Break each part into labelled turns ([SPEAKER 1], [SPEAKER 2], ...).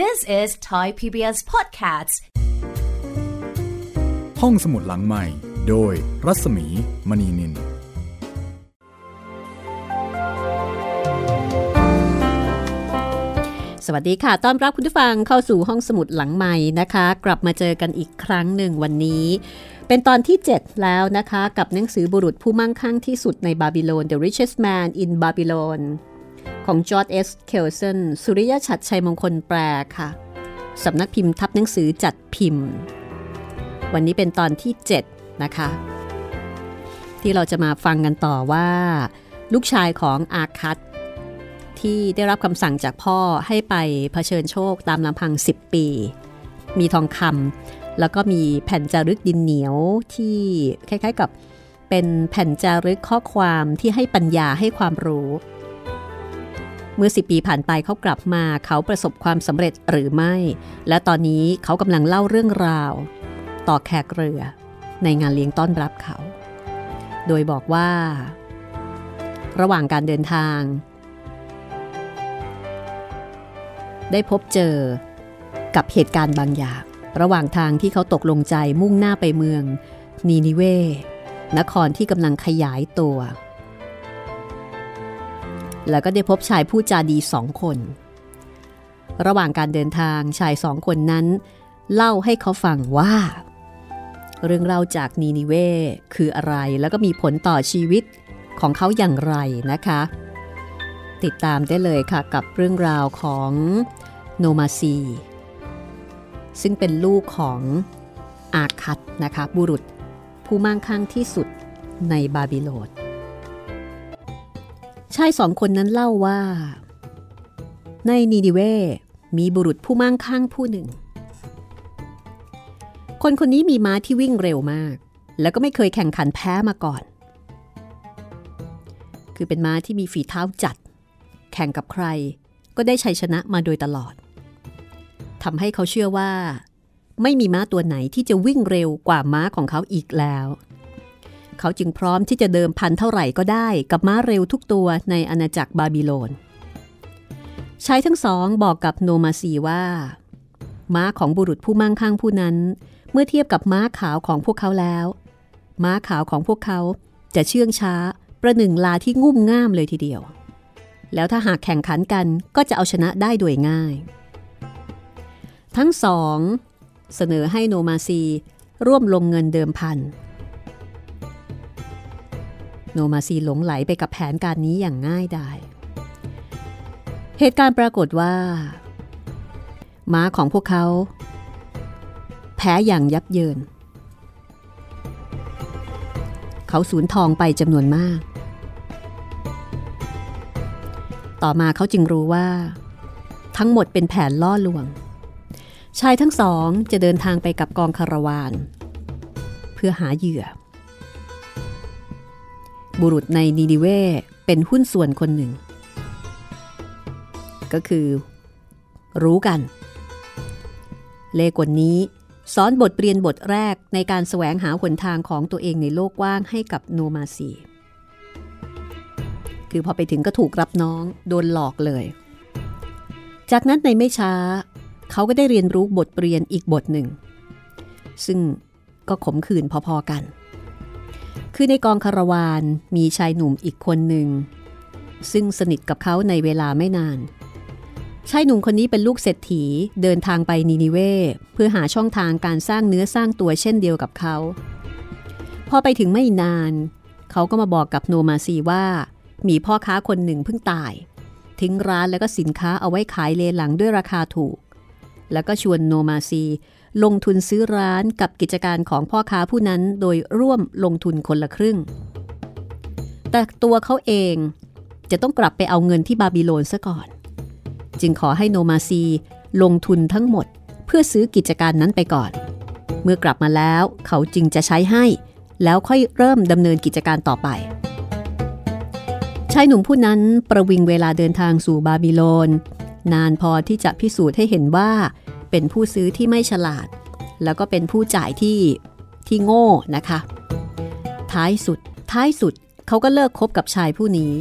[SPEAKER 1] This is Thai PBS Podcasts
[SPEAKER 2] ห้องสมุดหลังใหม่ โดยรัศมีมณีนิน
[SPEAKER 3] สวัสดีค่ะ ต้อนรับคุณผู้ฟังเข้าสู่ห้องสมุดหลังใหม่นะคะ กลับมาเจอกันอีกครั้งหนึ่งวันนี้ เป็นตอนที่ 7 แล้วนะคะ กับหนังสือบุรุษผู้มั่งคั่งที่สุดในบาบิโลน The Richest Man in Babylon ของจอร์ดเอสเคลสันสุริยะชัดชัยมงคลแปลค่ะ สำนักพิมพ์ทับหนังสือจัดพิมพ์ วันนี้เป็นตอนที่ 7 นะคะ ที่เราจะมาฟังกันต่อว่า ลูกชายของอาคัตที่ได้รับคำสั่งจากพ่อให้ไปเผชิญโชคตามลำพัง 10 ปี มีทองคำแล้วก็มีแผ่นจารึกดินเหนียวที่คล้ายๆกับเป็นแผ่นจารึกข้อความที่ให้ปัญญาให้ความรู้ เมื่อ 10 ปีผ่านไปเขากลับมาเขาประสบความสำเร็จหรือไม่ และตอนนี้เขากำลังเล่าเรื่องราว ต่อแขกเรือ ในงานเลี้ยงต้อนรับเขา โดยบอกว่า ระหว่างการเดินทาง ได้พบเจอกับเหตุการณ์บางอย่าง ระหว่างทางที่เขาตกลงใจมุ่งหน้าไปเมือง นีนิเวนครที่กำลังขยายตัว แล้วก็ได้พบชายผู้จาดีสองคน ระหว่างการเดินทางชายสองคนนั้น เล่าให้เขาฟังว่า เรื่องเล่าจากนีนิเวคืออะไรแล้วก็มีผลต่อชีวิตของเขาอย่างไรนะคะ ติดตามได้เลยค่ะกับเรื่องราวของโนมาซี ซึ่งเป็นลูกของอาคัตนะคะบุรุษผู้มั่งคั่งที่สุดในบาบิโลน ชายสองคนนั้นเล่าว่า ในนีดิเวมีบุรุษผู้มั่งคั่งผู้หนึ่ง คนคนนี้มีม้าที่วิ่งเร็วมาก แล้วก็ไม่เคยแข่งขันแพ้มาก่อน คือเป็นม้าที่มีฝีเท้าจัด แข่งกับใครก็ได้ชัยชนะมาโดยตลอดทำให้เขาเชื่อว่า ไม่มีม้าตัวไหนที่จะวิ่งเร็วกว่าม้าของเขาอีกแล้ว เขาจึงพร้อมที่จะเดิมพันเท่าไหร่ก็ได้กับม้าเร็วทุกตัวในอาณาจักรบาบิโลนชายทั้งสองบอกกับโนมาซีว่า ม้าของบุรุษผู้มั่งคั่งผู้นั้น เมื่อเทียบกับม้าขาวของพวกเขาแล้ว ม้าขาวของพวกเขาจะเชื่องช้า ประหนึ่งลาที่งุ่มง่ามเลยทีเดียว แล้วถ้าหากแข่งขันกันก็จะเอาชนะได้โดยง่าย ทั้งสอง เสนอให้โนมาซีร่วมลงเงินเดิมพัน โนมาซีหลงไหลไปกับแผนการนี้อย่างง่ายดาย เหตุการณ์ปรากฏว่า ม้าของพวกเขา แพ้อย่างยับเยิน เขาสูญทองไปจำนวนมาก ต่อมาเขาจึงรู้ว่า ทั้งหมดเป็นแผนล่อลวง ชายทั้งสองจะเดินทางไปกับกองคาราวาน เพื่อหาเหยื่อ บุรุษในนีนิเวเป็นหุ้นส่วนคนหนึ่ง ก็คือ รู้กัน เลกนนี้สอนบทเรียนบทแรกในการแสวงหาหนทางของตัวเองในโลกกว้างให้กับโนมาซี คือพอไปถึงก็ถูกรับน้องโดนหลอกเลย จากนั้นในไม่ช้า เขาก็ได้เรียนรู้บทเรียนอีกบทหนึ่ง ซึ่งก็ขมขื่นพอๆกัน คือในกองคาราวานมีชายหนุ่มอีกคนหนึ่ง ซึ่งสนิทกับเขาในเวลาไม่นาน ชายหนุ่มคนนี้เป็นลูกเศรษฐีเดินทางไปนีนิเวเพื่อหาช่องทางการสร้างเนื้อสร้างตัวเช่นเดียวกับเขา พอไปถึงไม่นาน เขาก็มาบอกกับโนมาซีว่า มีพ่อค้าคนหนึ่งเพิ่งตาย ทิ้งร้านแล้วก็สินค้าเอาไว้ขายเลหลังด้วยราคาถูก แล้วก็ชวนโนมาซี ลงทุนซื้อร้านกับกิจการของพ่อค้าผู้นั้นโดยร่วมลงทุนคนละครึ่ง แต่ตัวเขาเองจะต้องกลับไปเอาเงินที่บาบิโลนซะก่อน จึงขอให้โนมาซีลงทุนทั้งหมดเพื่อซื้อกิจการนั้นไปก่อน เมื่อกลับมาแล้วเขาจึงจะใช้ให้ แล้วค่อยเริ่มดำเนินกิจการต่อไปชายหนุ่มผู้นั้นประวิงเวลาเดินทางสู่บาบิโลน นานพอที่จะพิสูจน์ให้เห็นว่า เป็นผู้ซื้อที่ไม่ฉลาด แล้วก็เป็นผู้จ่ายที่ที่โง่นะคะ ท้ายสุด ท้ายสุดเขาก็เลิกคบกับชายผู้นี้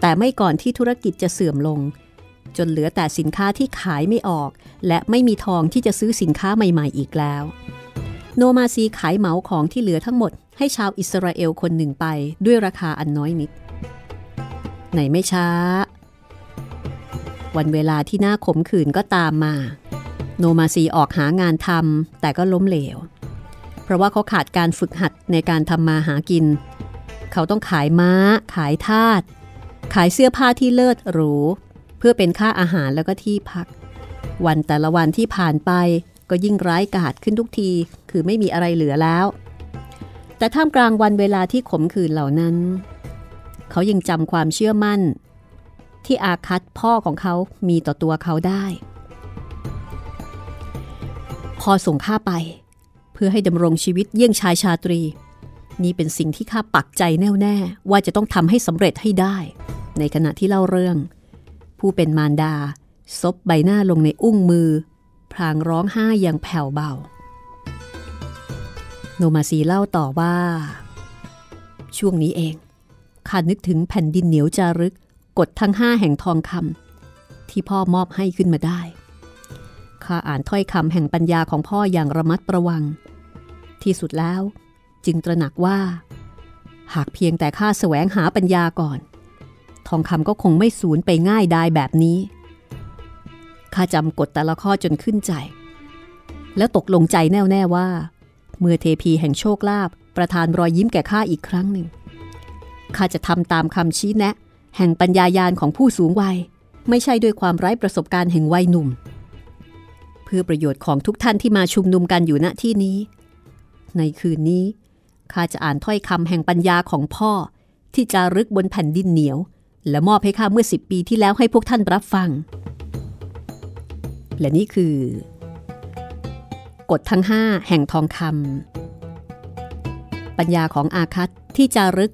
[SPEAKER 3] แต่ไม่ก่อนที่ธุรกิจจะเสื่อมลง จนเหลือแต่สินค้าที่ขายไม่ออก และไม่มีทองที่จะซื้อสินค้าใหม่ ๆ อีกแล้ว โนมาซีขายเหมาของที่เหลือทั้งหมด ให้ชาวอิสราเอลคนหนึ่งไปด้วยราคาอันน้อยนิดไหนไม่ช้า วันเวลาที่น่าขมขื่นก็ตามมา โนมาซีออกหางานทำแต่ก็ล้มเหลว เพราะว่าเขาขาดการฝึกหัดในการทำมาหากิน เขาต้องขายม้า ขายทาสขายเสื้อผ้าที่เลิศหรู เพื่อเป็นค่าอาหารแล้วก็ที่พัก วันแต่ละวันที่ผ่านไปก็ยิ่งร้ายกาจขึ้นทุกที คือไม่มีอะไรเหลือแล้ว แต่ท่ามกลางวันเวลาที่ขมขื่นเหล่านั้น เขายังจำความเชื่อมั่น ที่อาคัตพ่อของเขามีต่อตัวเขาได้ พอส่งข้าไป เพื่อให้ดำรงชีวิตเยี่ยงชายชาตรี นี่เป็นสิ่งที่ข้าปักใจแน่วแน่ว่าจะต้องทำให้สำเร็จให้ได้ ในขณะที่เล่าเรื่อง ผู้เป็นมารดา ซบใบหน้าลงในอุ้งมือพลางร้องไห้อย่างแผ่วเบา โนมาซีเล่าต่อว่า ช่วงนี้เองข้านึกถึงแผ่นดินเหนียวจารึก กฎทั้งห้าแห่งทองคำที่พ่อมอบให้ขึ้นมาได้ข้าอ่านถ้อยคำแห่งปัญญาของพ่ออย่างระมัดระวัง ที่สุดแล้วจึงตระหนักว่า หากเพียงแต่ข้าแสวงหาปัญญาก่อน ทองคำก็คงไม่สูญไปง่ายได้แบบนี้ข้าจำกฎแต่ละข้อจนขึ้นใจ แล้วตกลงใจแน่วแน่ว่า เมื่อเทพีแห่งโชคลาภประทานรอยยิ้มแก่ข้าอีกครั้งหนึ่งข้าจะทำตามคำชี้แนะ แห่งปัญญายาณของผู้สูงวัย ไม่ใช่ด้วยความไร้ประสบการณ์แห่งวัยหนุ่ม เพื่อประโยชน์ของทุกท่านที่มาชุมนุมกันอยู่ณที่นี้ ในคืนนี้ข้าจะอ่านถ้อยคำแห่งปัญญาของพ่อ ที่จารึกบนแผ่นดินเหนียว และมอบให้ข้าเมื่อสิบปีที่แล้วให้พวกท่านรับฟัง และนี่คือกฎทั้งห้าแห่งทองคำปัญญาของอาคัตที่จารึก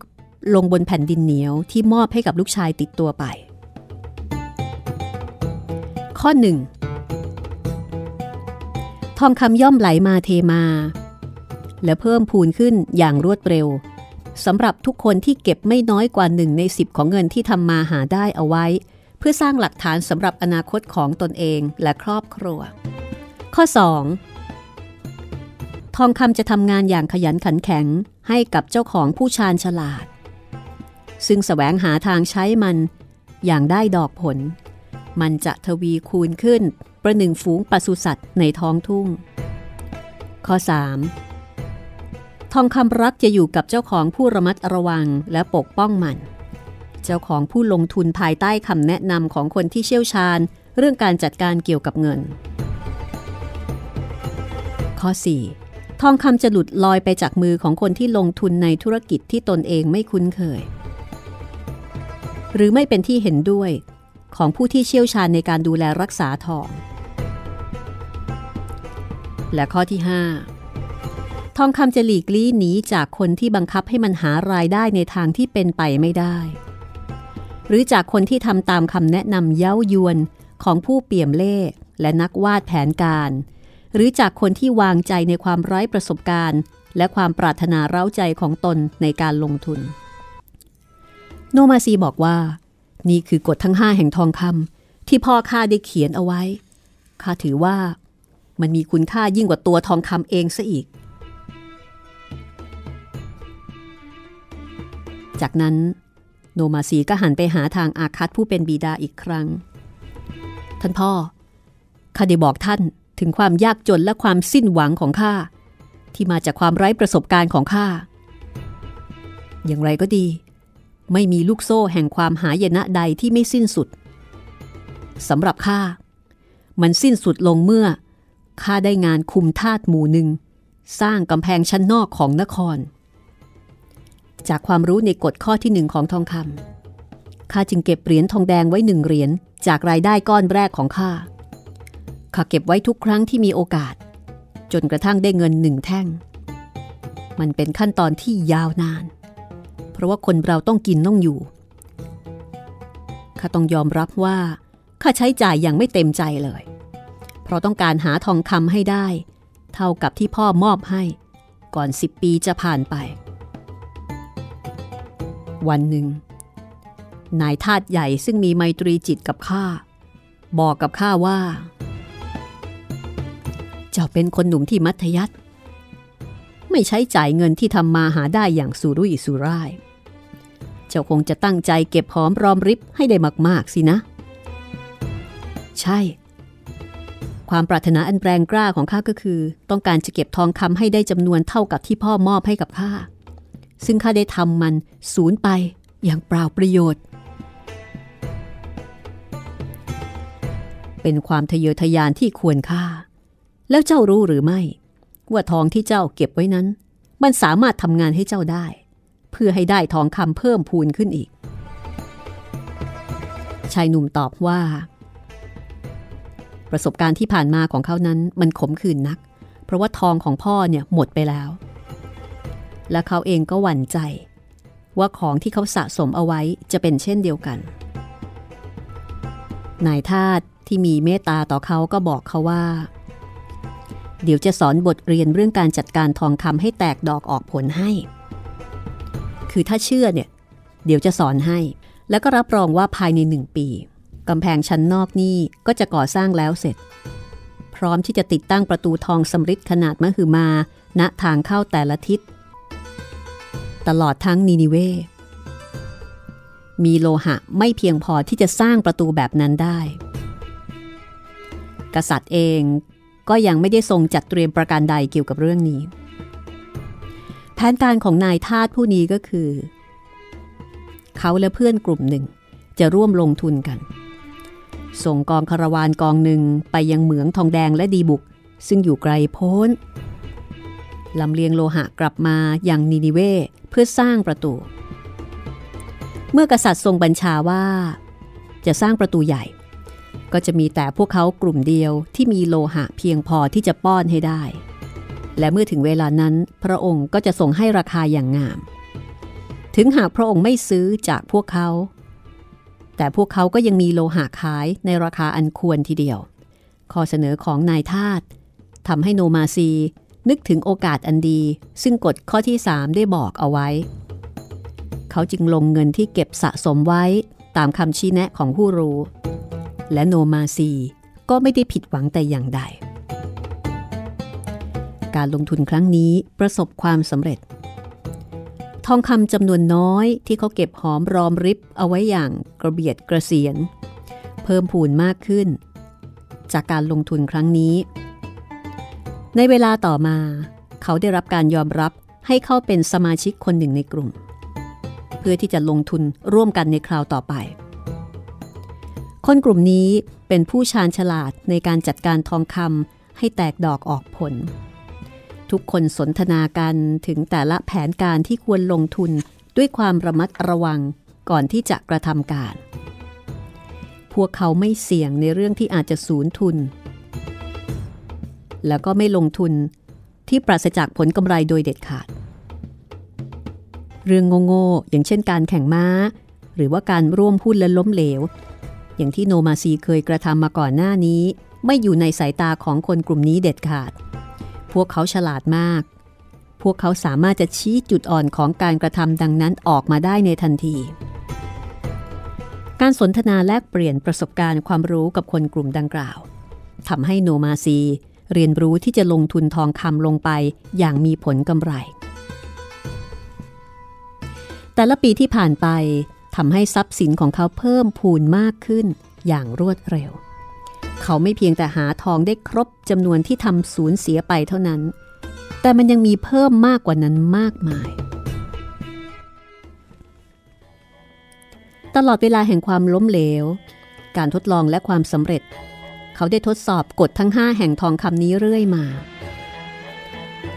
[SPEAKER 3] ลงบนแผ่นดินเหนียวที่มอบให้กับลูกชายติดตัวไป ข้อหนึ่งทองคำย่อมไหลมาเทมา และเพิ่มพูนขึ้นอย่างรวดเร็วสำหรับทุกคนที่เก็บไม่น้อยกว่าหนึ่งในสิบของเงินที่ทำมาหาได้เอาไว้ เพื่อสร้างหลักฐานสำหรับอนาคตของตนเองและครอบครัว ข้อ 2. ทองคำจะทำงานอย่างขยันขันแข็งให้กับเจ้าของผู้ชาญฉลาด ซึ่งสแสวงหาทางใช้มันอย่างได้ดอกผล มันจะทวีคูณขึ้นประหนึ่งฝูงปศุสัตว์ในท้องทุ่ง ข้อ 3. ทองคำรักจะอยู่กับเจ้าของผู้ระมัดระวังและปกป้องมัน เจ้าของผู้ลงทุนภายใต้คำแนะนำของคนที่เชี่ยวชาญ เรื่องการจัดการเกี่ยวกับเงิน ข้อ 4. ทองคำจะหลุดลอยไปจากมือของคนที่ลงทุนในธุรกิจที่ตนเองไม่คุ้นเคย หรือไม่เป็นที่เห็นด้วยของผู้ที่เชี่ยวชาญในการดูแลรักษาทอง และข้อที่ 5 ทองคำจะหลีกลี่หนีจากคนที่บังคับให้มันหารายได้ในทางที่เป็นไปไม่ได้ หรือจากคนที่ทำตามคำแนะนำเย้ายวนของผู้เปี่ยมเล่และนักวาดแผนการ หรือจากคนที่วางใจในความไร้ประสบการณ์ และความปรารถนาเร้าใจของตนในการลงทุน โนมาซีบอกว่า นี่คือกฎทั้งห้าแห่งทองคำที่พ่อข้าได้เขียนเอาไว้ข้าถือว่ามันมีคุณค่ายิ่งกว่าตัวทองคำเองซะอีก จากนั้นโนมาซีก็หันไปหาทางอาคัตผู้เป็นบิดาอีกครั้ง ท่านพ่อข้าได้บอกท่านถึงความยากจนและความสิ้นหวังของข้าที่มาจากความไร้ประสบการณ์ของข้าอย่างไรก็ดี ไม่มีลูกโซ่แห่งความหายนะใดที่ไม่สิ้นสุดสำหรับข้า มันสิ้นสุดลงเมื่อข้าได้งานคุมทาสหมู่หนึ่ง สร้างกำแพงชั้นนอกของนคร จากความรู้ในกฎข้อที่หนึ่งของทองคำข้าจึงเก็บเหรียญทองแดงไว้หนึ่งเหรียญจากรายได้ก้อนแรกของข้าข้าเก็บไว้ทุกครั้งที่มีโอกาส จนกระทั่งได้เงินหนึ่งแท่ง มันเป็นขั้นตอนที่ยาวนาน เพราะว่าคนเราต้องกินต้องอยู่ ข้าต้องยอมรับว่า ข้าใช้จ่ายอย่างไม่เต็มใจเลย เพราะต้องการหาทองคำให้ได้ เท่ากับที่พ่อมอบให้ ก่อนสิบปีจะผ่านไป วันหนึ่ง นายทาสใหญ่ซึ่งมีไมตรีจิตกับข้า บอกกับข้าว่า เจ้าเป็นคนหนุ่มที่มัธยัติไม่ใช้จ่ายเงินที่ทำมาหาได้อย่างสุรุ่ยสุร่าย จ้าคงจะตั้งใจเก็บหอมรอมริบให้ได้มาก ๆ สินะ ใช่ ความปรารถนาอันแรงกล้าของข้าก็คือ ต้องการจะเก็บทองคำให้ได้จำนวนเท่ากับที่พ่อมอบให้กับข้า ซึ่งข้าได้ทำมันสูญไปอย่างเปล่าประโยชน์ เป็นความทะเยอทะยานที่ควรค่า แล้วเจ้ารู้หรือไม่ ว่าทองที่เจ้าเก็บไว้นั้น มันสามารถทำงานให้เจ้าได้ เพื่อให้ได้ทองคำเพิ่มพูนขึ้นอีก ชายหนุ่มตอบว่า ประสบการณ์ที่ผ่านมาของเขานั้นมันขมขื่นนัก เพราะว่าทองของพ่อเนี่ยหมดไปแล้ว และเขาเองก็หวั่นใจ ว่าของที่เขาสะสมเอาไว้จะเป็นเช่นเดียวกัน นายทาสที่มีเมตตาต่อเขาก็บอกเขาว่า เดี๋ยวจะสอนบทเรียนเรื่องการจัดการทองคำให้แตกดอกออกผลให้ คือถ้าเชื่อเนี่ยเดี๋ยวจะสอนให้ แล้วก็รับรองว่าภายในหนึ่งปีกำแพงชั้นนอกนี่ก็จะก่อสร้างแล้วเสร็จ พร้อมที่จะติดตั้งประตูทองสำริดขนาดมหึมา ณทางเข้าแต่ละทิศ ตลอดทั้งนีนิเว มีโลหะไม่เพียงพอที่จะสร้างประตูแบบนั้นได้ กษัตริย์เองก็ยังไม่ได้ทรงจัดเตรียมประการใดเกี่ยวกับเรื่องนี้ แผนการของนายทาสผู้นี้ก็คือ เขาและเพื่อนกลุ่มหนึ่งจะร่วมลงทุนกัน ส่งกองคาราวานกองหนึ่งไปยังเหมืองทองแดงและดีบุก ซึ่งอยู่ไกลโพ้นลำเลียงโลหะกลับมาอย่างนินิเวเพื่อสร้างประตู เมื่อกษัตริย์ทรงบัญชาว่า จะสร้างประตูใหญ่ ก็จะมีแต่พวกเขากลุ่มเดียวที่มีโลหะเพียงพอที่จะป้อนให้ได้ และเมื่อถึงเวลานั้นพระองค์ก็จะส่งให้ราคาอย่างงาม ถึงหากพระองค์ไม่ซื้อจากพวกเขา แต่พวกเขาก็ยังมีโลหะขายในราคาอันควรทีเดียว ข้อเสนอของนายทาสทำให้โนมาซีนึกถึงโอกาสอันดี ซึ่งกฎข้อที่ 3 ได้บอกเอาไว้ เขาจึงลงเงินที่เก็บสะสมไว้ตามคำชี้แนะของผู้รู้ และโนมาซีก็ไม่ได้ผิดหวังแต่อย่างใด การลงทุนครั้งนี้ประสบความสำเร็จ ทองคำจำนวนน้อยที่เขาเก็บหอมรอมริบเอาไว้อย่างกระเบียดกระเสียน เพิ่มพูนมากขึ้น จากการลงทุนครั้งนี้ ในเวลาต่อมา เขาได้รับการยอมรับให้เข้าเป็นสมาชิกคนหนึ่งในกลุ่ม เพื่อที่จะลงทุนร่วมกันในคราวต่อไป คนกลุ่มนี้เป็นผู้ชาญฉลาดในการจัดการทองคำให้แตกดอกออกผล ทุกคนสนทนากันถึงแต่ละแผนการที่ควรลงทุนด้วยความระมัดระวังก่อนที่จะกระทำการ พวกเขาไม่เสี่ยงในเรื่องที่อาจจะสูญทุน แล้วก็ไม่ลงทุนที่ปราศจากผลกำไรโดยเด็ดขาด เรื่องโง่ๆอย่างเช่นการแข่งม้า หรือว่าการร่วมหุ้นและล้มเหลว อย่างที่โนมาซีเคยกระทำมาก่อนหน้านี้ ไม่อยู่ในสายตาของคนกลุ่มนี้เด็ดขาด วกเขาฉลาดมาก พวกเขาสามารถจะชี้จุดอ่อนของการกระทำดังนั้นออกมาได้ในทันที การสนทนาแลกเปลี่ยนประสบการณ์ความรู้กับคนกลุ่มดังกล่าวทำให้โนมาซีเรียนรู้ที่จะลงทุนทองคำลงไปอย่างมีผลกำไร แต่ละปีที่ผ่านไปทำให้ทรัพย์สินของเขาเพิ่มพูนมากขึ้นอย่างรวดเร็ว เขาไม่เพียงแต่หาทองได้ครบจำนวนที่ทำสูญเสียไปเท่านั้น แต่มันยังมีเพิ่มมากกว่านั้นมากมาย ตลอดเวลาแห่งความล้มเหลว การทดลองและความสำเร็จ เขาได้ทดสอบกฎทั้ง 5 แห่งทองคำนี้เรื่อยมา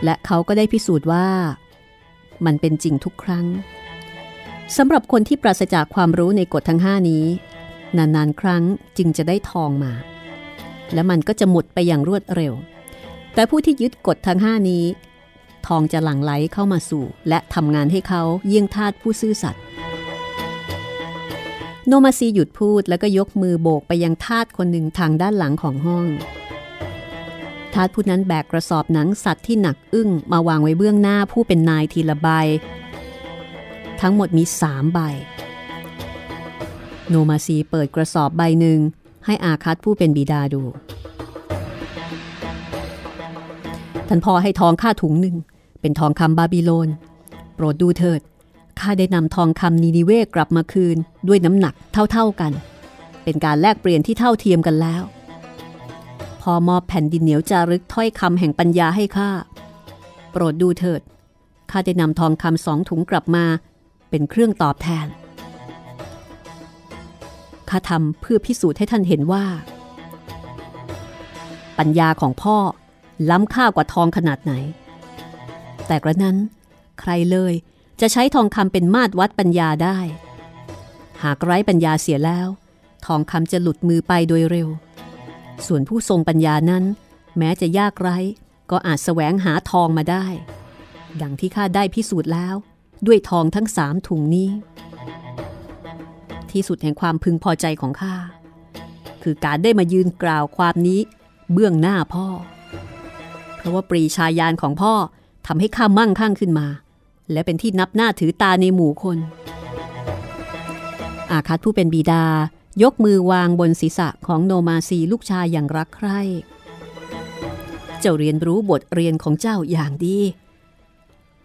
[SPEAKER 3] และเขาก็ได้พิสูจน์ว่า มันเป็นจริงทุกครั้งสำหรับคนที่ปราศจากความรู้ในกฎทั้ง 5 นี้ นานๆ ครั้งจึงจะได้ทองมา และมันก็จะหมดไปอย่างรวดเร็ว แต่ผู้ที่ยึดกฎทั้ง5นี้ ทองจะหลั่งไหลเข้ามาสู่ และทำงานให้เขาเยี่ยงทาสผู้ซื่อสัตย์โนมาซีหยุดพูดแล้วก็ยกมือโบกไปยังทาสคนหนึ่งทางด้านหลังของห้อง ทาสผู้นั้นแบกกระสอบหนังสัตว์ที่หนักอึ้งมาวางไว้เบื้องหน้าผู้เป็นนายทีละใบ ทั้งหมดมีสามใบ โนมาซีเปิดกระสอบใบหนึ่ง ให้อาคัตผู้เป็นบิดาดู ท่านพ่อให้ทองค่าถุงหนึ่ง เป็นทองคำบาบิโลน โปรดดูเถิด ข้าได้นำทองคำนีนิเวศกลับมาคืนด้วยน้ำหนักเท่าๆกัน เป็นการแลกเปลี่ยนที่เท่าเทียมกันแล้ว พอมอบแผ่นดินเหนียวจารึกถ้อยคำแห่งปัญญาให้ข้า โปรดดูเถิด ข้าได้นำทองคำสองถุงกลับมา เป็นเครื่องตอบแทน ข้าทำเพื่อพิสูจน์ให้ท่านเห็นว่า ปัญญาของพ่อล้ำค่ากว่าทองขนาดไหน แต่กระนั้น ใครเลยจะใช้ทองคำเป็นมาตรวัดปัญญาได้ หากไร้ปัญญาเสียแล้ว ทองคำจะหลุดมือไปโดยเร็ว ส่วนผู้ทรงปัญญานั้น แม้จะยากไร้ก็อาจแสวงหาทองมาได้ ดังที่ข้าได้พิสูจน์แล้ว ด้วยทองทั้งสามถุงนี้ ที่สุดแห่งความพึงพอใจของข้า คือการได้มายืนกล่าวความนี้เบื้องหน้าพ่อ เพราะว่าปรีชาญาณของพ่อทำให้ข้ามั่งคั่งขึ้นมา และเป็นที่นับหน้าถือตาในหมู่คน อาคัตผู้เป็นบิดายกมือวางบนศีรษะของโนมาซีลูกชายอย่างรักใคร่ เจ้าเรียนรู้บทเรียนของเจ้าอย่างดี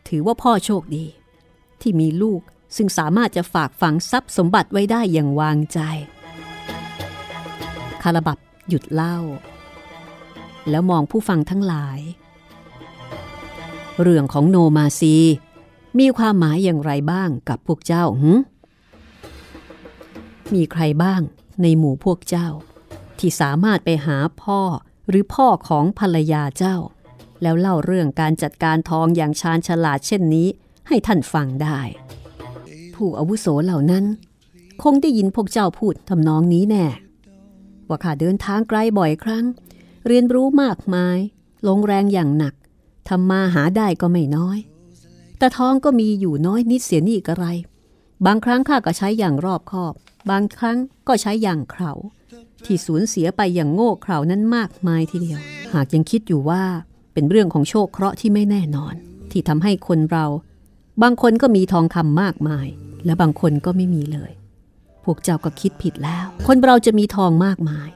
[SPEAKER 3] ถือว่าพ่อโชคดี ที่มีลูก ซึ่งสามารถจะฝากฝังทรัพย์สมบัติไว้ได้อย่างวางใจ คาราบับหยุดเล่า แล้วมองผู้ฟังทั้งหลาย เรื่องของโนมาซี มีความหมายอย่างไรบ้างกับพวกเจ้าหึมีใครบ้างในหมู่พวกเจ้า ที่สามารถไปหาพ่อหรือพ่อของภรรยาเจ้า แล้วเล่าเรื่องการจัดการทองอย่างชาญฉลาดเช่นนี้ให้ท่านฟังได้ ผู้อาวุโสเหล่านั้น คงได้ยินพวกเจ้าพูดทำนองนี้แน่ ว่าข้าเดินทางไกลบ่อยครั้ง เรียนรู้มากมาย ลงแรงอย่างหนักทำมาหาได้ก็ไม่น้อย แต่ท้องก็มีอยู่น้อยนิดเสียนี่กระไร บางครั้งข้าก็ใช้อย่างรอบคอบ บางครั้งก็ใช้อย่างเข่าที่สูญเสียไปอย่างโง่เขลานั้นมากมายทีเดียว หากยังคิดอยู่ว่าเป็นเรื่องของโชคเคราะห์ที่ไม่แน่นอน ที่ทำให้คนเรา บางคนก็มีทองคำมากมาย และบางคนก็ไม่มีเลย พวกเจ้าก็คิดผิดแล้ว คนเราจะมีทองมากมาย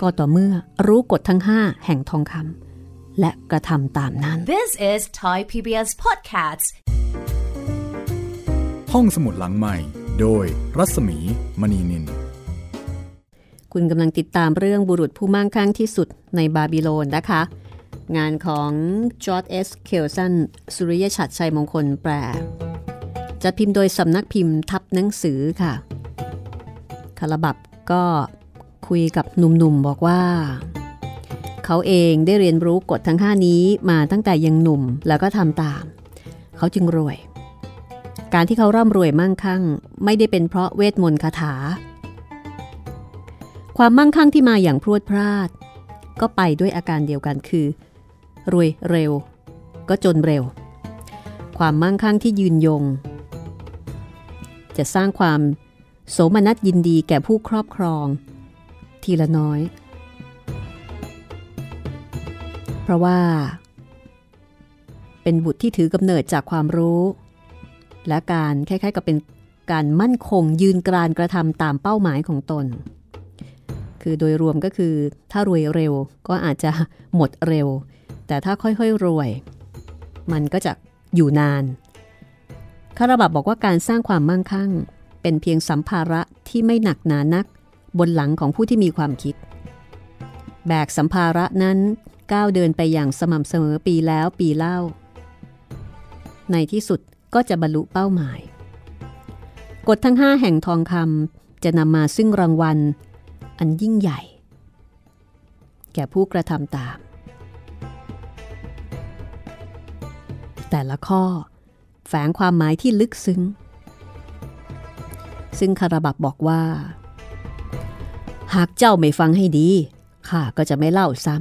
[SPEAKER 3] ก็ต่อเมื่อรู้กฎทั้งห้าแห่งทองคำและกระทำตามนั้น
[SPEAKER 1] This is Thai PBS Podcasts
[SPEAKER 2] ห้องสมุดหลังใหม่ โดยรัศมีมณีนิน
[SPEAKER 3] คุณกำลังติดตามเรื่องบุรุษผู้มั่งคั่งที่สุดในบาบิโลนนะคะ งานของจอร์ดเอสเคลสันสุริยชัดชัยมงคลแปลจัดพิมพ์โดยสำนักพิมพ์ทับหนังสือค่ะคาราบับก็คุยกับหนุ่มๆบอกว่า เขาเองได้เรียนรู้กฎทั้งห้านี้มาตั้งแต่ยังหนุ่มแล้วก็ทำตาม เขาจึงรวย การที่เขาร่ำรวยมั่งคั่ง ไม่ได้เป็นเพราะเวทมนต์คาถา ความมั่งคั่งที่มาอย่างพรวดพราด ก็ไปด้วยอาการเดียวกันคือ รวยเร็ว ก็จนเร็ว ความมั่งคั่งที่ยืนยง จะสร้างความโสมนัสยินดีแก่ผู้ครอบครอง ทีละน้อย เพราะว่า เป็นบุตรที่ถือกำเนิดจากความรู้ และการคล้ายๆกับเป็นการมั่นคงยืนกรานกระทำตามเป้าหมายของตน คือโดยรวมก็คือถ้ารวยเร็วก็อาจจะหมดเร็ว แต่ถ้าค่อยๆรวย มันก็จะอยู่นาน คาราบับบอกว่าการสร้างความมั่งคั่ง เป็นเพียงสัมภาระที่ไม่หนักหนานัก บนหลังของผู้ที่มีความคิด แบกสัมภาระนั้นก้าวเดินไปอย่างสม่ำเสมอปีแล้วปีเล่า ในที่สุดก็จะบรรลุเป้าหมาย กฎทั้งห้าแห่งทองคำจะนำมาซึ่งรางวัล อันยิ่งใหญ่ แก่ผู้กระทำตาม แต่ละข้อ แฝงความหมายที่ลึกซึ้ง ซึ่งคาราบับบอกว่า หากเจ้าไม่ฟังให้ดีข้าก็จะไม่เล่าซ้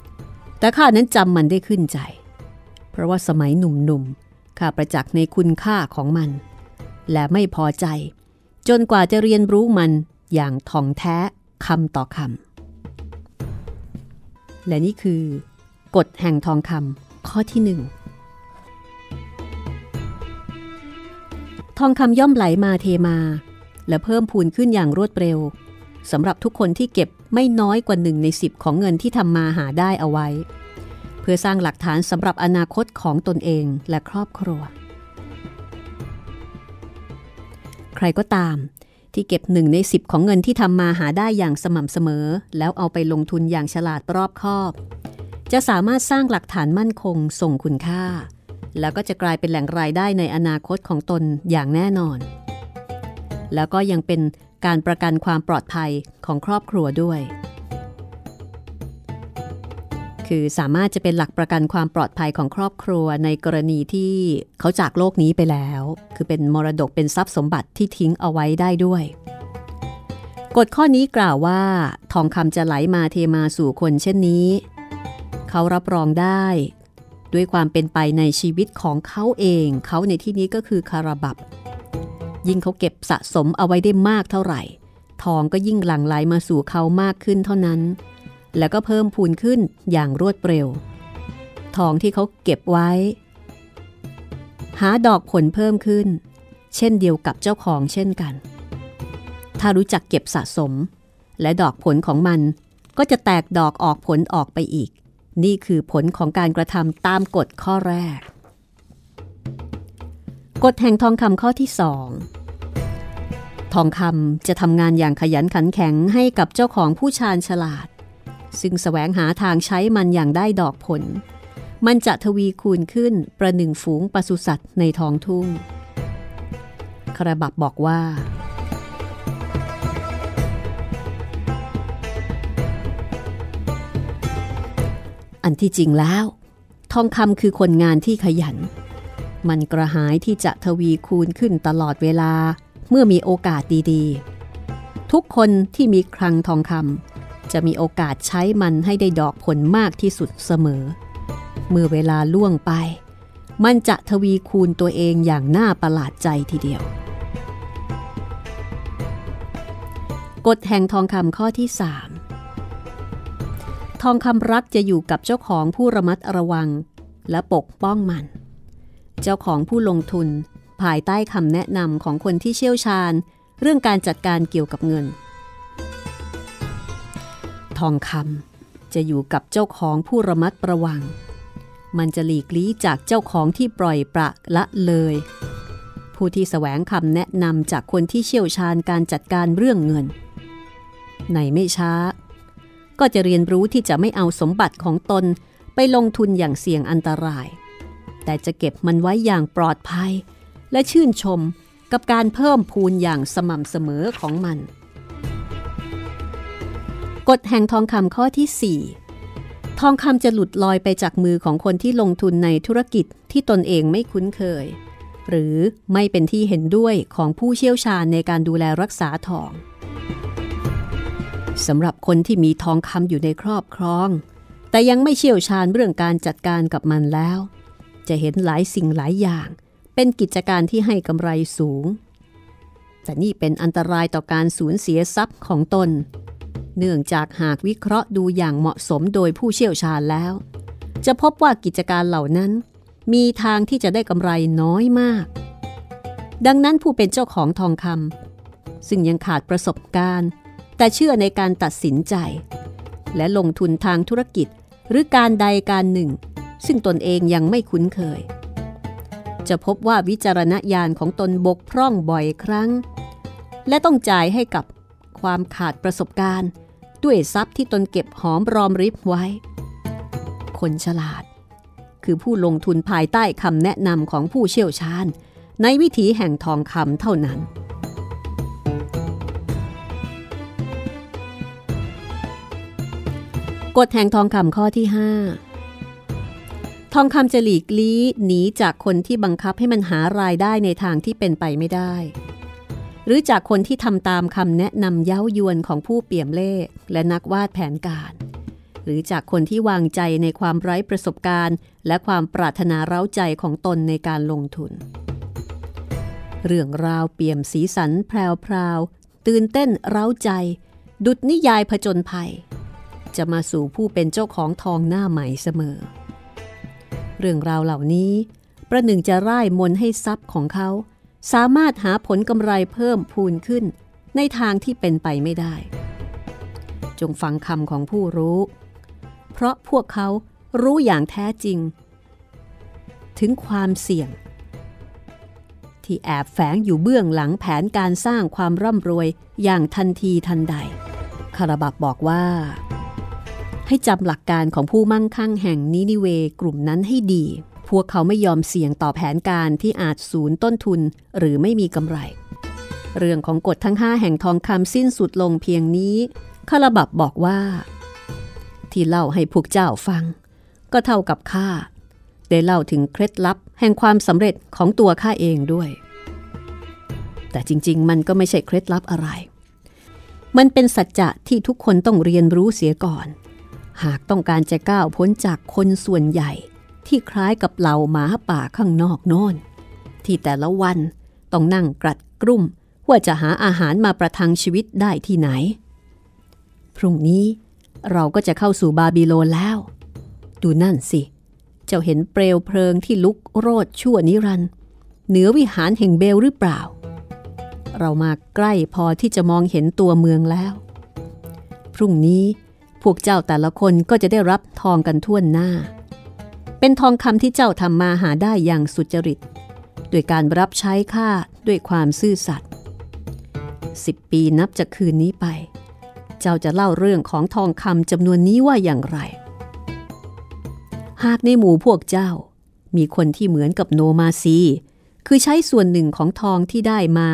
[SPEAKER 3] ำ แต่ข้านั้นจำมันได้ขึ้นใจ เพราะว่าสมัยหนุ่มๆข้าประจักษ์ในคุณค่าของมัน และไม่พอใจ จนกว่าจะเรียนรู้มันอย่างท่องแท้ คำต่อคำ และนี่คือกฎแห่งทองคำข้อที่หนึ่งทองคำย่อมไหลมาเทมา และเพิ่มพูนขึ้นอย่างรวดเร็วสำหรับทุกคนที่เก็บไม่น้อยกว่าหนึ่งในสิบของเงินที่ทำมาหาได้เอาไว้ เพื่อสร้างหลักฐานสำหรับอนาคตของตนเองและครอบครัว ใครก็ตาม ที่เก็บหนึ่งในสิบของเงินที่ทำมาหาได้อย่างสม่ำเสมอ แล้วเอาไปลงทุนอย่างฉลาดรอบคอบ จะสามารถสร้างหลักฐานมั่นคงส่งคุณค่า แล้วก็จะกลายเป็นแหล่งรายได้ในอนาคตของตนอย่างแน่นอน แล้วก็ยังเป็นการประกันความปลอดภัยของครอบครัวด้วย คือสามารถจะเป็นหลักประกันความปลอดภัยของครอบครัวในกรณีที่เขาจากโลกนี้ไปแล้ว คือเป็นมรดกเป็นทรัพย์สมบัติที่ทิ้งเอาไว้ได้ด้วยกฎข้อนี้กล่าวว่า ทองคำจะไหลมาเทมาสู่คนเช่นนี้ เขารับรองได้ ด้วยความเป็นไปในชีวิตของเขาเอง เขาในที่นี้ก็คือคาราบับ ยิ่งเขาเก็บสะสมเอาไว้ได้มากเท่าไหร่ ทองก็ยิ่งหลั่งไหลมาสู่เขามากขึ้นเท่านั้น แล้วก็เพิ่มพูนขึ้นอย่างรวดเร็ว ทองที่เขาเก็บไว้ หาดอกผลเพิ่มขึ้น เช่นเดียวกับเจ้าของเช่นกัน ถ้ารู้จักเก็บสะสม และดอกผลของมันก็จะแตกดอกออกผลออกไปอีก นี่คือผลของการกระทำตามกฎข้อแรก กฎแห่งทองคำข้อที่สองทองคำจะทำงานอย่างขยันขันแข็งให้กับเจ้าของผู้ชาญฉลาด ซึ่งสแสวงหาทางใช้มันอย่างได้ดอกผล มันจะทวีคูณขึ้นประหนึ่งฝูงปศุสัตว์ในท้องทุ่ง คระบับบอกว่า อันที่จริงแล้ว ทองคำคือคนงานที่ขยัน มันกระหายที่จะทวีคูณขึ้นตลอดเวลาเมื่อมีโอกาสดีๆ ทุกคนที่มีคลังทองคำ จะมีโอกาสใช้มันให้ได้ดอกผลมากที่สุดเสมอ เมื่อเวลาล่วงไป มันจะทวีคูณตัวเองอย่างน่าประหลาดใจทีเดียว กฎแห่งทองคำข้อที่3ทองคำรักจะอยู่กับเจ้าของผู้ระมัดระวัง และปกป้องมัน เจ้าของผู้ลงทุนภายใต้คำแนะนำของคนที่เชี่ยวชาญ เรื่องการจัดการเกี่ยวกับเงิน ทองคำจะอยู่กับเจ้าของผู้ระมัดระวัง มันจะหลีกลี้จากเจ้าของที่ปล่อยประละเลย ผู้ที่แสวงคำแนะนำจากคนที่เชี่ยวชาญการจัดการเรื่องเงิน ในไม่ช้า ก็จะเรียนรู้ที่จะไม่เอาสมบัติของตนไปลงทุนอย่างเสี่ยงอันตราย แต่จะเก็บมันไว้อย่างปลอดภัย และชื่นชมกับการเพิ่มพูนอย่างสม่ำเสมอของมัน กฎแห่งทองคำข้อที่ 4 ทองคำจะหลุดลอยไปจากมือของคนที่ลงทุนในธุรกิจที่ตนเองไม่คุ้นเคย หรือไม่เป็นที่เห็นด้วยของผู้เชี่ยวชาญในการดูแลรักษาทองสำหรับคนที่มีทองคำอยู่ในครอบครอง แต่ยังไม่เชี่ยวชาญเรื่องการจัดการกับมันแล้ว จะเห็นหลายสิ่งหลายอย่าง เป็นกิจการที่ให้กำไรสูง แต่นี่เป็นอันตรายต่อการสูญเสียทรัพย์ของตน เนื่องจากหากวิเคราะห์ดูอย่างเหมาะสมโดยผู้เชี่ยวชาญแล้ว จะพบว่ากิจการเหล่านั้น มีทางที่จะได้กำไรน้อยมาก ดังนั้นผู้เป็นเจ้าของทองคำซึ่งยังขาดประสบการณ์ แต่เชื่อในการตัดสินใจ และลงทุนทางธุรกิจหรือการใดการหนึ่ง ซึ่งตนเองยังไม่คุ้นเคย จะพบว่าวิจารณญาณของตนบกพร่องบ่อยครั้ง และต้องจ่ายให้กับความขาดประสบการณ์ ด้วยทรัพย์ที่ตนเก็บหอมรอมริบไว้ คนฉลาด คือผู้ลงทุนภายใต้คำแนะนำของผู้เชี่ยวชาญ ในวิถีแห่งทองคำเท่านั้น กฎแห่งทองคำข้อที่ 5 ทองคำจะหลีกลี้หนีจากคนที่บังคับให้มันหารายได้ในทางที่เป็นไปไม่ได้ หรือจากคนที่ทำตามคำแนะนำเย้ายวนของผู้เปี่ยมเล่และนักวาดแผนการ หรือจากคนที่วางใจในความไร้ประสบการณ์ และความปรารถนาเร้าใจของตนในการลงทุน เรื่องราวเปี่ยมสีสันแพรวๆตื่นเต้นเร้าใจ ดุดนิยายผจญภัย จะมาสู่ผู้เป็นเจ้าของทองหน้าใหม่เสมอ เรื่องราวเหล่านี้ ประหนึ่งจะร่ายมนให้ทรัพย์ของเขา สามารถหาผลกำไรเพิ่มพูนขึ้น ในทางที่เป็นไปไม่ได้ จงฟังคำของผู้รู้ เพราะพวกเขารู้อย่างแท้จริง ถึงความเสี่ยง ที่แอบแฝงอยู่เบื้องหลังแผนการสร้างความร่ำรวยอย่างทันทีทันใด คาราบับบอกว่า ให้จำหลักการของผู้มั่งคั่งแห่งนินิเวกลุ่มนั้นให้ดี พวกเขาไม่ยอมเสี่ยงต่อแผนการที่อาจสูญต้นทุนหรือไม่มีกำไร เรื่องของกฎทั้งห้าแห่งทองคำสิ้นสุดลงเพียงนี้คาราบับบอกว่า ที่เล่าให้พวกเจ้าฟัง ก็เท่ากับข้าได้เล่าถึงเคล็ดลับแห่งความสำเร็จของตัวข้าเองด้วย แต่จริงๆ มันก็ไม่ใช่เคล็ดลับอะไร มันเป็นสัจจะที่ทุกคนต้องเรียนรู้เสียก่อน หากต้องการจะก้าวพ้นจากคนส่วนใหญ่ ที่คล้ายกับเหล่าหมาป่าข้างนอกโน่น ที่แต่ละวันต้องนั่งกรัดกรุ่มว่าจะหาอาหารมาประทังชีวิตได้ที่ไหน พรุ่งนี้เราก็จะเข้าสู่บาบิโลนแล้ว ดูนั่นสิ เจ้าเห็นเปลวเพลิงที่ลุกโรดชั่วนิรันด์เหนือวิหารแห่งเบลหรือเปล่า เรามาใกล้พอที่จะมองเห็นตัวเมืองแล้ว พรุ่งนี้พวกเจ้าแต่ละคนก็จะได้รับทองกันทั่วหน้า เป็นทองคำที่เจ้าทำมาหาได้อย่างสุจริตด้วยการรับใช้ข้าด้วยความซื่อสัตย์สิบปีนับจากคืนนี้ไป เจ้าจะเล่าเรื่องของทองคำจำนวนนี้ว่าอย่างไร หากในหมู่พวกเจ้า มีคนที่เหมือนกับโนมาซี คือใช้ส่วนหนึ่งของทองที่ได้มา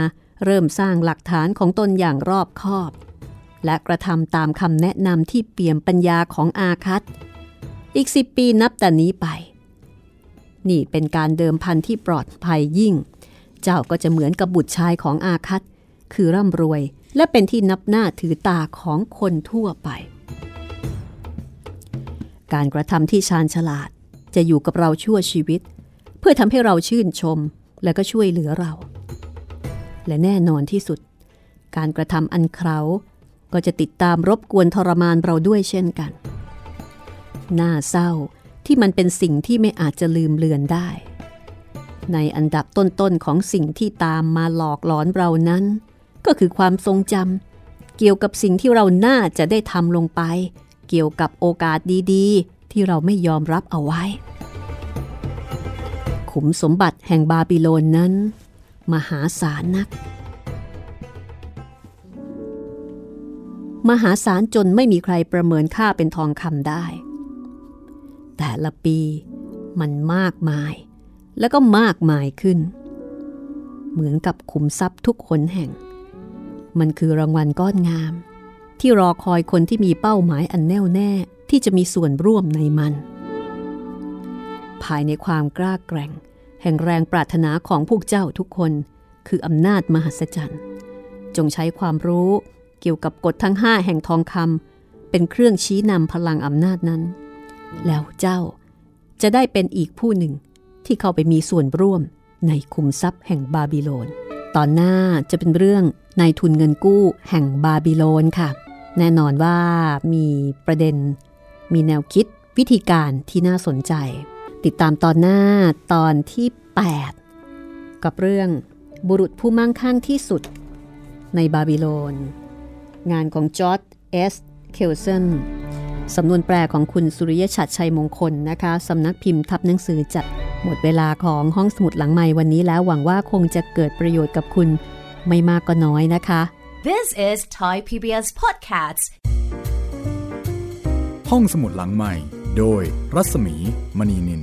[SPEAKER 3] เริ่มสร้างหลักฐานของตนอย่างรอบคอบ และกระทำตามคำแนะนำที่เปี่ยมปัญญาของอาคัต อีกสิบปีนับแต่นี้ไป นี่เป็นการเดิมพันที่ปลอดภัยยิ่ง เจ้าก็จะเหมือนกับบุตรชายของอาคัตคือร่ำรวยและเป็นที่นับหน้าถือตาของคนทั่วไป การกระทำที่ชาญฉลาดจะอยู่กับเราชั่วชีวิต เพื่อทำให้เราชื่นชมและก็ช่วยเหลือเรา และแน่นอนที่สุด การกระทำอันเคราก็จะติดตามรบกวนทรมานเราด้วยเช่นกัน น่าเศร้าที่มันเป็นสิ่งที่ไม่อาจจะลืมเลือนได้ ในอันดับต้นๆของสิ่งที่ตามมาหลอกหลอนเรานั้น ก็คือความทรงจำเกี่ยวกับสิ่งที่เราน่าจะได้ทำลงไป เกี่ยวกับโอกาสดีๆ ที่เราไม่ยอมรับเอาไว้ ขุมสมบัติแห่งบาบิโลนนั้น มหาศาลนัก มหาศาลจนไม่มีใครประเมินค่าเป็นทองคำได้ แต่ละปีมันมากมาย แล้วก็มากมายขึ้น เหมือนกับขุมทรัพย์ทุกคนแห่ง มันคือรางวัลก้อนงาม ที่รอคอยคนที่มีเป้าหมายอันแน่วแน่ที่จะมีส่วนร่วมในมัน ภายในความกล้าแกร่ง แห่งแรงปรารถนาของพวกเจ้าทุกคนคืออำนาจมหัศจรรย์ จงใช้ความรู้เกี่ยวกับกฎทั้งห้าแห่งทองคำเป็นเครื่องชี้นำพลังอำนาจนั้น แล้วเจ้าจะได้เป็นอีกผู้หนึ่งที่เข้าไปมีส่วนร่วมในคุมทรัพย์แห่งบาบิโลน ตอนหน้าจะเป็นเรื่องนายทุนเงินกู้แห่งบาบิโลนค่ะ แน่นอนว่ามีประเด็น มีแนวคิดวิธีการที่น่าสนใจ ติดตามตอนหน้าตอนที่ 8 กับเรื่องบุรุษผู้มั่งคั่งที่สุด ในบาบิโลน งานของจอร์ดเอส เคลเซน สำนวนแปลของคุณสุริยชัดชัยมงคลนะคะสำนักพิมพ์ทับหนังสือจัดหมดเวลาของห้องสมุดหลังใหม่วันนี้แล้วหวังว่าคงจะเกิดประโยชน์กับคุณไม่มากก็น้อยนะคะ
[SPEAKER 1] This is Thai PBS Podcasts.
[SPEAKER 2] ห้องสมุดหลังใหม่ โดยรัศมีมณีนิน